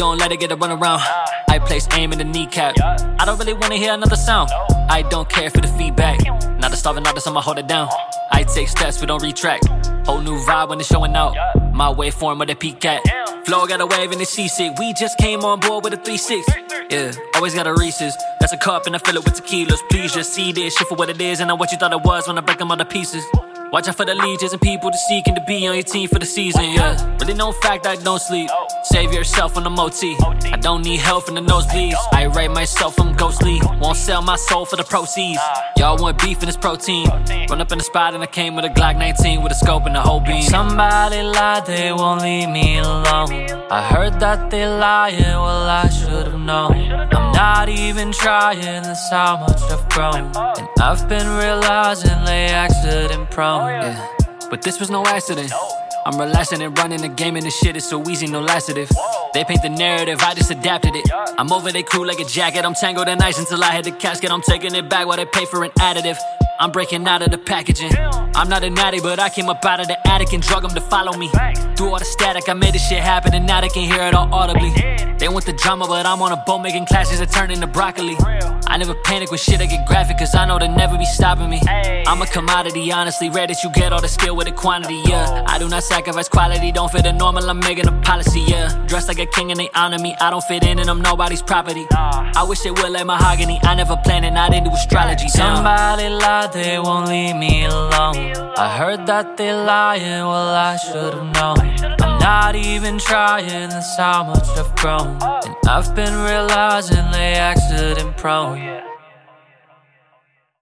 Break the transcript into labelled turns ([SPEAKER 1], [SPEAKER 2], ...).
[SPEAKER 1] don't let it get a run around. I place aim in the kneecap. I don't really wanna hear another sound. I don't care for the feedback. Not a starving artist, I'ma hold it down. I take steps, we don't retract. Whole new vibe when it's showing out. My waveform where they peak at. Flow got a wave and it's seasick. We just came on board with a 3-6. Yeah, always got a Reese's. That's a cup and I fill it with tequilas. Please just see this shit for what it is and not what you thought it was when I break them all to pieces. Watch out for the legions and people to seeking to be on your team for the season, yeah. Really no fact I don't sleep. Save yourself on the MOT. I don't need help from the nosebleeds. I rate myself from ghostly. Won't sell my soul for the proceeds. Y'all want beef and it's protein. Run up in the spot and I came with a Glock 19 with a scope and a whole beam. Somebody lied, they won't leave me alone. I heard that they lying, well I should've known. I'm not even trying, that's how much I've grown. And I've been realizing they accident prone. Yeah. But this was no accident. I'm relaxing and running the game, and this shit is so easy, no laxative. They paint the narrative, I just adapted it. I'm over their crew like a jacket. I'm tangled in ice until I hit the casket. I'm taking it back while they pay for an additive. I'm breaking out of the packaging. I'm not an addict, but I came up out of the attic and drug them to follow me. Through all the static, I made this shit happen, and now they can hear it all audibly. They want the drama, but I'm on a boat making clashes that turn into broccoli. I never panic with shit, I get graphic, cause I know they'll never be stopping me. I'm a commodity, honestly. Rare that you get all the skill with the quantity, yeah. I do not sacrifice quality, don't fit the normal, I'm making a policy, yeah. Dressed like a king and they honor me. I don't fit in and I'm nobody's property. I wish they would like mahogany. I never planned it, I didn't do astrology. Somebody lied, they won't leave me alone. I heard that they lying, well, I should've known. I'm not even trying, that's how much I've grown. And I've been realizing they accident prone.